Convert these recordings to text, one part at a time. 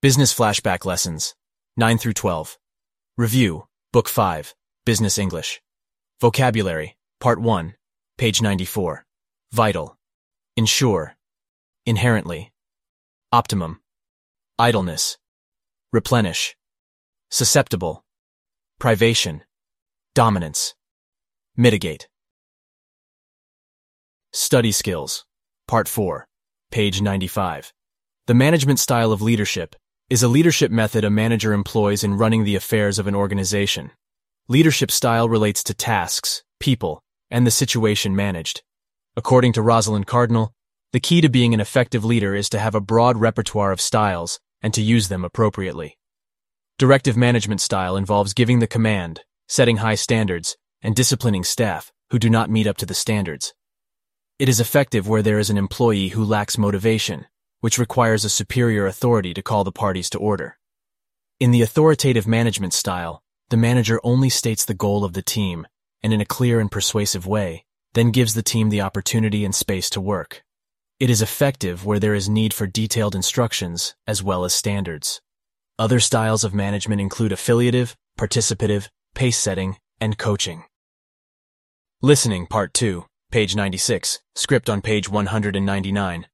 Business Flashback Lessons 9 through 12. Review, Book 5, Business English. Vocabulary, Part 1, page 94. Vital. Ensure. Inherently. Optimum. Idleness. Replenish. Susceptible. Privation. Dominance. Mitigate. Study Skills. Part 4, page 95. The management style of leadership is a leadership method a manager employs in running the affairs of an organization. Leadership style relates to tasks, people, and the situation managed. According to Rosalind Cardinal, the key to being an effective leader is to have a broad repertoire of styles and to use them appropriately. Directive management style involves giving the command, setting high standards, and disciplining staff who do not meet up to the standards. It is effective where there is an employee who lacks motivation, which requires a superior authority to call the parties to order. In the authoritative management style, the manager only states the goal of the team, and in a clear and persuasive way, then gives the team the opportunity and space to work. It is effective where there is need for detailed instructions as well as standards. Other styles of management include affiliative, participative, pace setting, and coaching. Listening Part 2, page 96, script on page 199.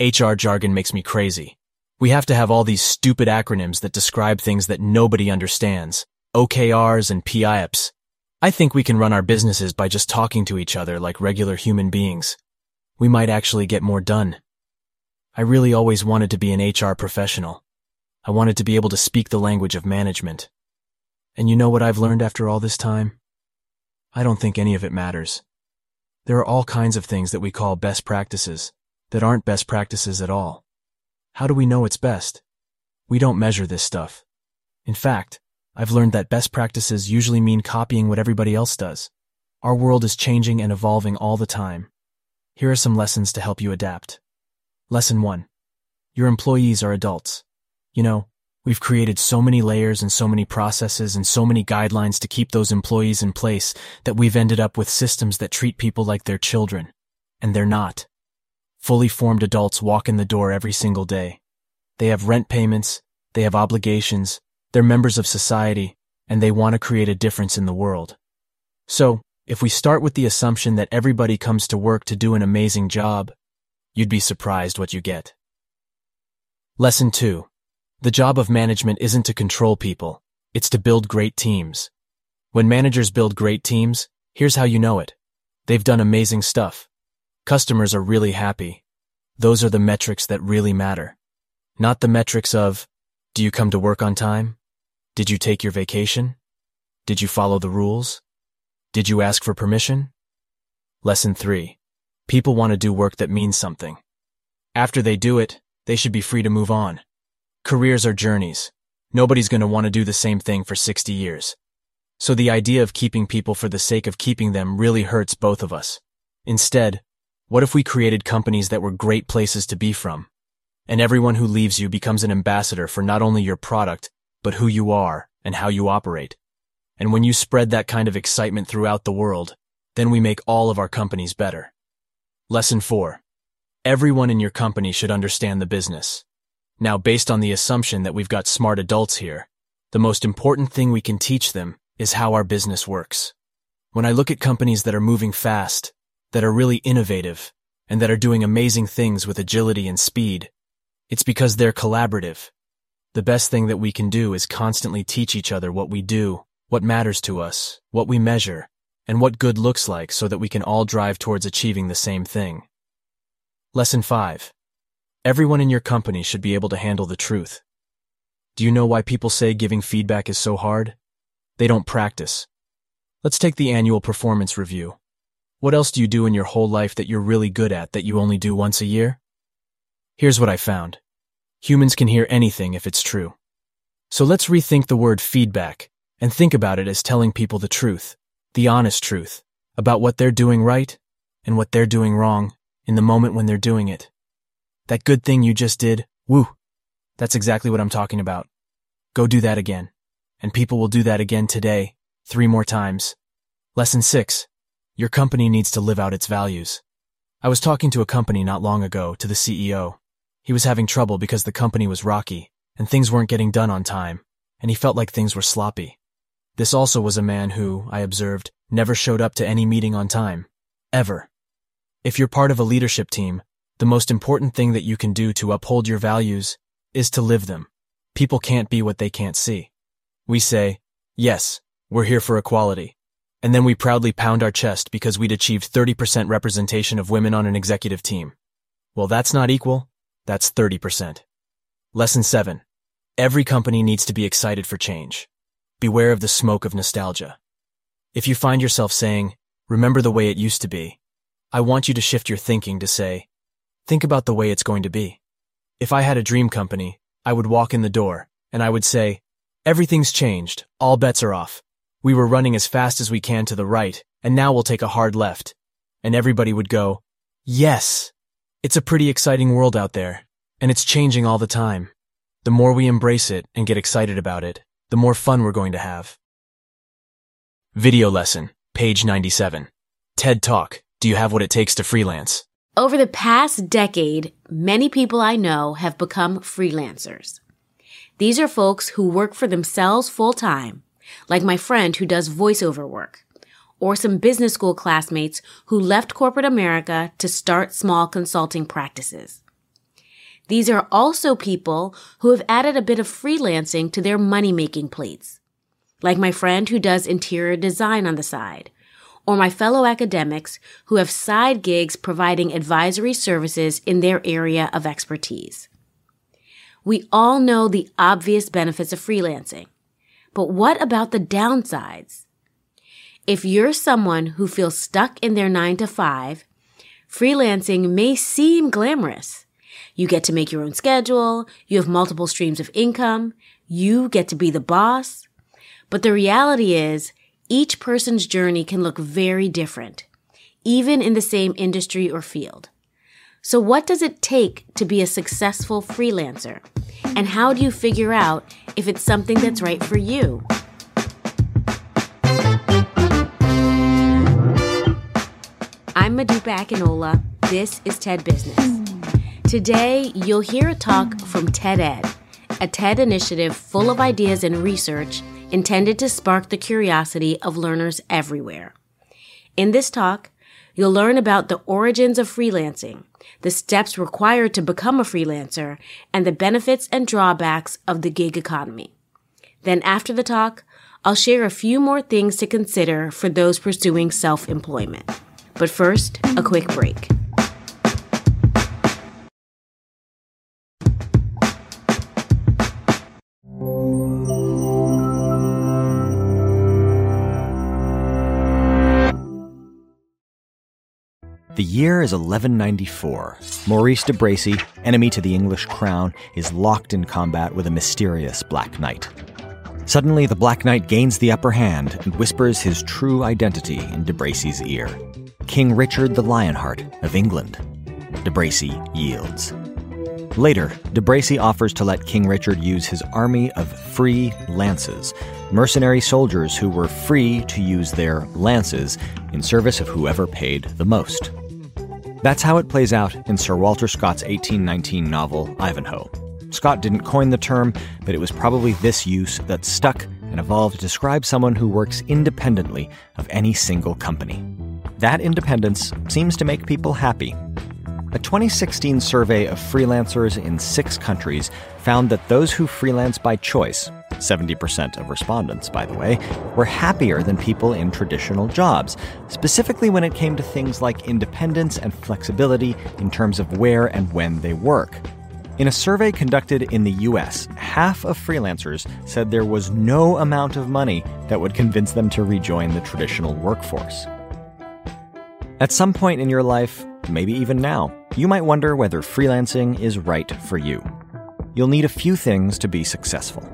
HR jargon makes me crazy. We have to have all these stupid acronyms that describe things that nobody understands. OKRs and PIPs. I think we can run our businesses by just talking to each other like regular human beings. We might actually get more done. I really always wanted to be an HR professional. I wanted to be able to speak the language of management. And you know what I've learned after all this time? I don't think any of it matters. There are all kinds of things that we call best practices that aren't best practices at all. How do we know it's best? We don't measure this stuff. In fact, I've learned that best practices usually mean copying what everybody else does. Our world is changing and evolving all the time. Here are some lessons to help you adapt. Lesson 1. Your employees are adults. You know, we've created so many layers and so many processes and so many guidelines to keep those employees in place that we've ended up with systems that treat people like they're children. And they're not. Fully formed adults walk in the door every single day. They have rent payments, they have obligations, they're members of society, and they want to create a difference in the world. So, if we start with the assumption that everybody comes to work to do an amazing job, you'd be surprised what you get. Lesson 2. The job of management isn't to control people, it's to build great teams. When managers build great teams, here's how you know it. They've done amazing stuff. Customers are really happy. Those are the metrics that really matter. Not the metrics of, do you come to work on time? Did you take your vacation? Did you follow the rules? Did you ask for permission? Lesson 3. People want to do work that means something. After they do it, they should be free to move on. Careers are journeys. Nobody's going to want to do the same thing for 60 years. So the idea of keeping people for the sake of keeping them really hurts both of us. Instead, what if we created companies that were great places to be from? And everyone who leaves you becomes an ambassador for not only your product, but who you are and how you operate. And when you spread that kind of excitement throughout the world, then we make all of our companies better. Lesson 4. Everyone in your company should understand the business. Now, based on the assumption that we've got smart adults here, the most important thing we can teach them is how our business works. When I look at companies that are moving fast, that are really innovative and that are doing amazing things with agility and speed. It's because they're collaborative. The best thing that we can do is constantly teach each other what we do, what matters to us, what we measure, and what good looks like so that we can all drive towards achieving the same thing. Lesson 5. Everyone in your company should be able to handle the truth. Do you know why people say giving feedback is so hard? They don't practice. Let's take the annual performance review. What else do you do in your whole life that you're really good at that you only do once a year? Here's what I found. Humans can hear anything if it's true. So let's rethink the word feedback and think about it as telling people the truth, the honest truth, about what they're doing right and what they're doing wrong in the moment when they're doing it. That good thing you just did, woo, that's exactly what I'm talking about. Go do that again. And people will do that again today, three more times. Lesson 6. Your company needs to live out its values. I was talking to a company not long ago, to the CEO. He was having trouble because the company was rocky, and things weren't getting done on time, and he felt like things were sloppy. This also was a man who, I observed, never showed up to any meeting on time. Ever. If you're part of a leadership team, the most important thing that you can do to uphold your values is to live them. People can't be what they can't see. We say, yes, we're here for equality. And then we proudly pound our chest because we'd achieved 30% representation of women on an executive team. Well, that's not equal. That's 30%. Lesson 7. Every company needs to be excited for change. Beware of the smoke of nostalgia. If you find yourself saying, remember the way it used to be, I want you to shift your thinking to say, think about the way it's going to be. If I had a dream company, I would walk in the door and I would say, everything's changed. All bets are off. We were running as fast as we can to the right and now we'll take a hard left. And everybody would go, yes. It's a pretty exciting world out there and it's changing all the time. The more we embrace it and get excited about it, the more fun we're going to have. Video lesson, page 97. TED Talk, do you have what it takes to freelance? Over the past decade, many people I know have become freelancers. These are folks who work for themselves full time, like my friend who does voiceover work, or some business school classmates who left corporate America to start small consulting practices. These are also people who have added a bit of freelancing to their money making plates. Like my friend who does interior design on the side, or my fellow academics who have side gigs providing advisory services in their area of expertise. We all know the obvious benefits of freelancing, but what about the downsides? If you're someone who feels stuck in their nine to five, freelancing may seem glamorous. You get to make your own schedule. You have multiple streams of income. You get to be the boss. But the reality is each person's journey can look very different, even in the same industry or field. So what does it take to be a successful freelancer? And how do you figure out if it's something that's right for you? I'm Modupe Akinola. This is TED Business. Today, you'll hear a talk from TED Ed, a TED initiative full of ideas and research intended to spark the curiosity of learners everywhere. In this talk, you'll learn about the origins of freelancing, the steps required to become a freelancer, and the benefits and drawbacks of the gig economy. Then after the talk, I'll share a few more things to consider for those pursuing self-employment. But first, a quick break. The year is 1194. Maurice de Bracy, enemy to the English crown, is locked in combat with a mysterious Black Knight. Suddenly, the Black Knight gains the upper hand and whispers his true identity in de Bracy's ear King Richard the Lionheart of England. De Bracy yields. Later, de Bracy offers to let King Richard use his army of free lances, mercenary soldiers who were free to use their lances in service of whoever paid the most. That's how it plays out in Sir Walter Scott's 1819 novel, Ivanhoe. Scott didn't coin the term, but it was probably this use that stuck and evolved to describe someone who works independently of any single company. That independence seems to make people happy. A 2016 survey of freelancers in six countries found that those who freelance by choice 70% of respondents, by the way, were happier than people in traditional jobs, specifically when it came to things like independence and flexibility in terms of where and when they work. In a survey conducted in the US, half of freelancers said there was no amount of money that would convince them to rejoin the traditional workforce. At some point in your life, maybe even now, you might wonder whether freelancing is right for you. You'll need a few things to be successful.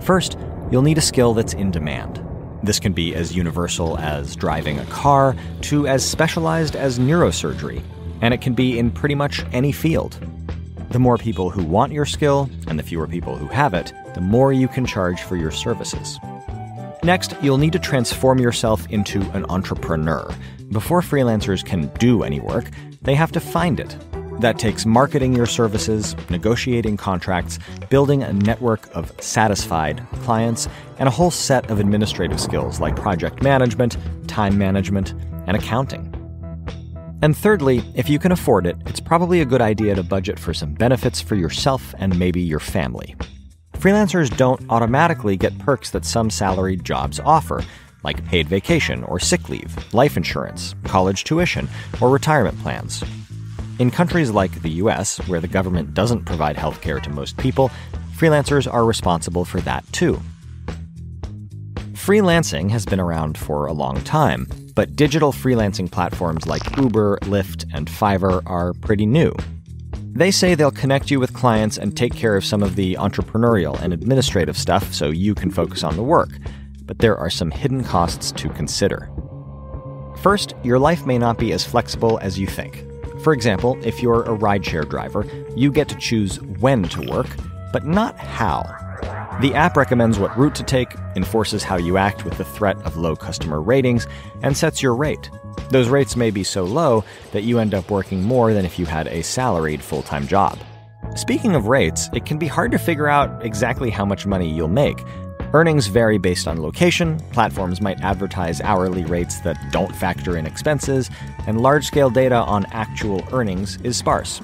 First, you'll need a skill that's in demand. This can be as universal as driving a car to as specialized as neurosurgery, and it can be in pretty much any field. The more people who want your skill and the fewer people who have it, the more you can charge for your services. Next, you'll need to transform yourself into an entrepreneur. Before freelancers can do any work, they have to find it. That takes marketing your services, negotiating contracts, building a network of satisfied clients, and a whole set of administrative skills like project management, time management, and accounting. And thirdly, if you can afford it, it's probably a good idea to budget for some benefits for yourself and maybe your family. Freelancers don't automatically get perks that some salaried jobs offer, like paid vacation or sick leave, life insurance, college tuition, or retirement plans. In countries like the US, where the government doesn't provide health care to most people, freelancers are responsible for that too. Freelancing has been around for a long time, but digital freelancing platforms like Uber, Lyft, and Fiverr are pretty new. They say they'll connect you with clients and take care of some of the entrepreneurial and administrative stuff so you can focus on the work, but there are some hidden costs to consider. First, your life may not be as flexible as you think. For example, if you're a rideshare driver, you get to choose when to work, but not how. The app recommends what route to take, enforces how you act with the threat of low customer ratings, and sets your rate. Those rates may be so low that you end up working more than if you had a salaried full time job. Speaking of rates, it can be hard to figure out exactly how much money you'll make. Earnings vary based on location, platforms might advertise hourly rates that don't factor in expenses, and large scale data on actual earnings is sparse.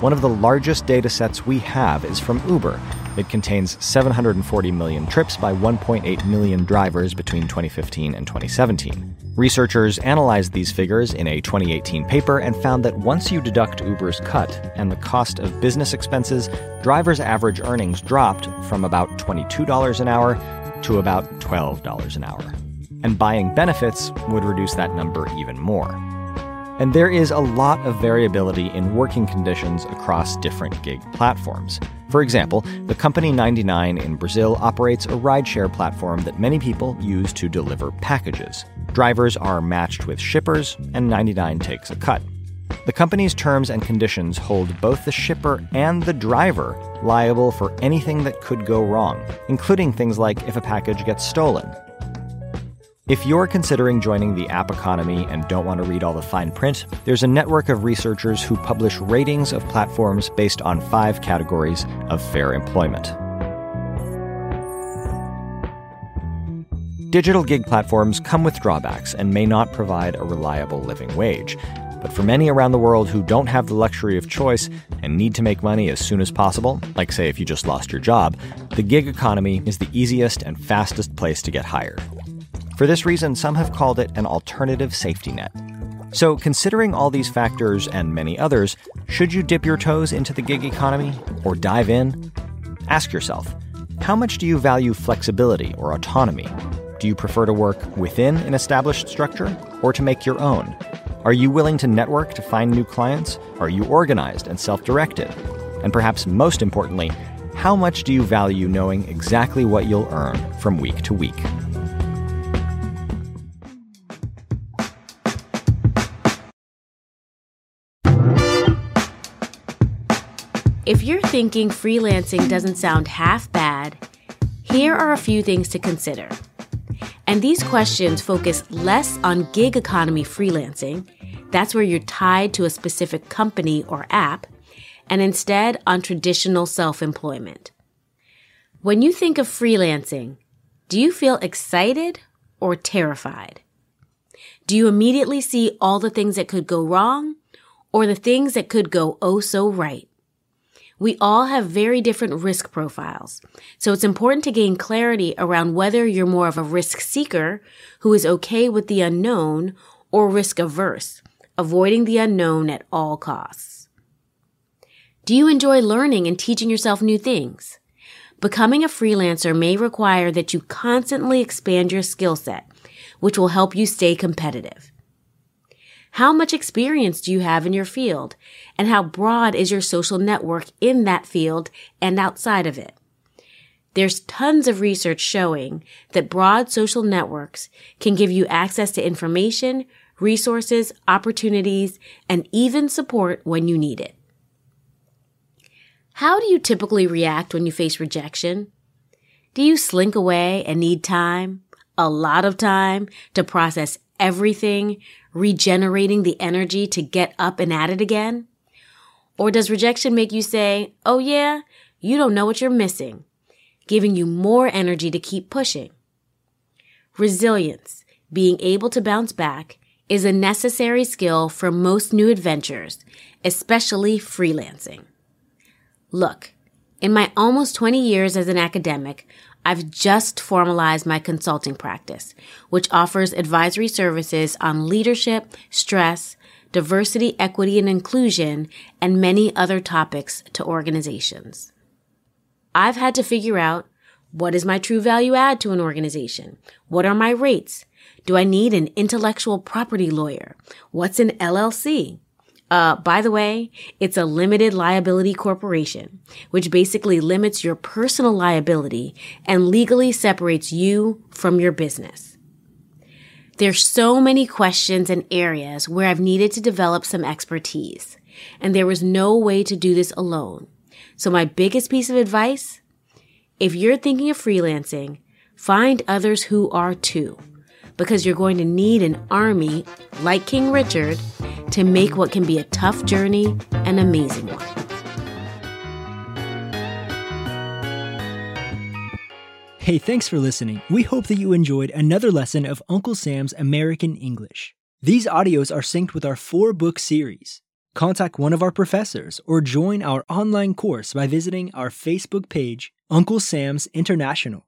One of the largest data sets we have is from Uber. It contains 740 million trips by 1.8 million drivers between 2015 and 2017. Researchers analyzed these figures in a 2018 paper and found that once you deduct Uber's cut and the cost of business expenses, drivers' average earnings dropped from about $22 an hour to about $12 an hour. And buying benefits would reduce that number even more. And there is a lot of variability in working conditions across different gig platforms. For example, the company 99 in Brazil operates a rideshare platform that many people use to deliver packages. Drivers are matched with shippers, and 99 takes a cut. The company's terms and conditions hold both the shipper and the driver liable for anything that could go wrong, including things like if a package gets stolen if you're considering joining the app economy and don't want to read all the fine print, there's a network of researchers who publish ratings of platforms based on five categories of fair employment. Digital gig platforms come with drawbacks and may not provide a reliable living wage. But for many around the world who don't have the luxury of choice and need to make money as soon as possible, like say if you just lost your job, the gig economy is the easiest and fastest place to get hired. For this reason, some have called it an alternative safety net. So, considering all these factors and many others, should you dip your toes into the gig economy or dive in? Ask yourself how much do you value flexibility or autonomy? Do you prefer to work within an established structure or to make your own? Are you willing to network to find new clients? Are you organized and self directed? And perhaps most importantly, how much do you value knowing exactly what you'll earn from week to week? If you're thinking freelancing doesn't sound half bad, here are a few things to consider. And these questions focus less on gig economy freelancing, that's where you're tied to a specific company or app, and instead on traditional self employment. When you think of freelancing, do you feel excited or terrified? Do you immediately see all the things that could go wrong or the things that could go oh so right? We all have very different risk profiles. So it's important to gain clarity around whether you're more of a risk seeker who is okay with the unknown or risk averse, avoiding the unknown at all costs. Do you enjoy learning and teaching yourself new things? Becoming a freelancer may require that you constantly expand your skill set, which will help you stay competitive. How much experience do you have in your field? And how broad is your social network in that field and outside of it? There's tons of research showing that broad social networks can give you access to information, resources, opportunities, and even support when you need it. How do you typically react when you face rejection? Do you slink away and need time, a lot of time, to process everything, regenerating the energy to get up and at it again? Or does rejection make you say, oh yeah, you don't know what you're missing, giving you more energy to keep pushing? Resilience, being able to bounce back, is a necessary skill for most new adventures, especially freelancing. Look, in my almost 20 years as an academic, I've just formalized my consulting practice, which offers advisory services on leadership, stress, diversity, equity, and inclusion, and many other topics to organizations. I've had to figure out what is my true value add to an organization? What are my rates? Do I need an intellectual property lawyer? What's an LLC? Uh, by the way, it's a limited liability corporation, which basically limits your personal liability and legally separates you from your business. There's so many questions and areas where I've needed to develop some expertise, and there was no way to do this alone. So my biggest piece of advice, if you're thinking of freelancing, find others who are too, because you're going to need an army like King Richard to make what can be a tough journey an amazing one. Hey, thanks for listening. We hope that you enjoyed another lesson of Uncle Sam's American English. These audios are synced with our four book series. Contact one of our professors or join our online course by visiting our Facebook page, Uncle Sam's International.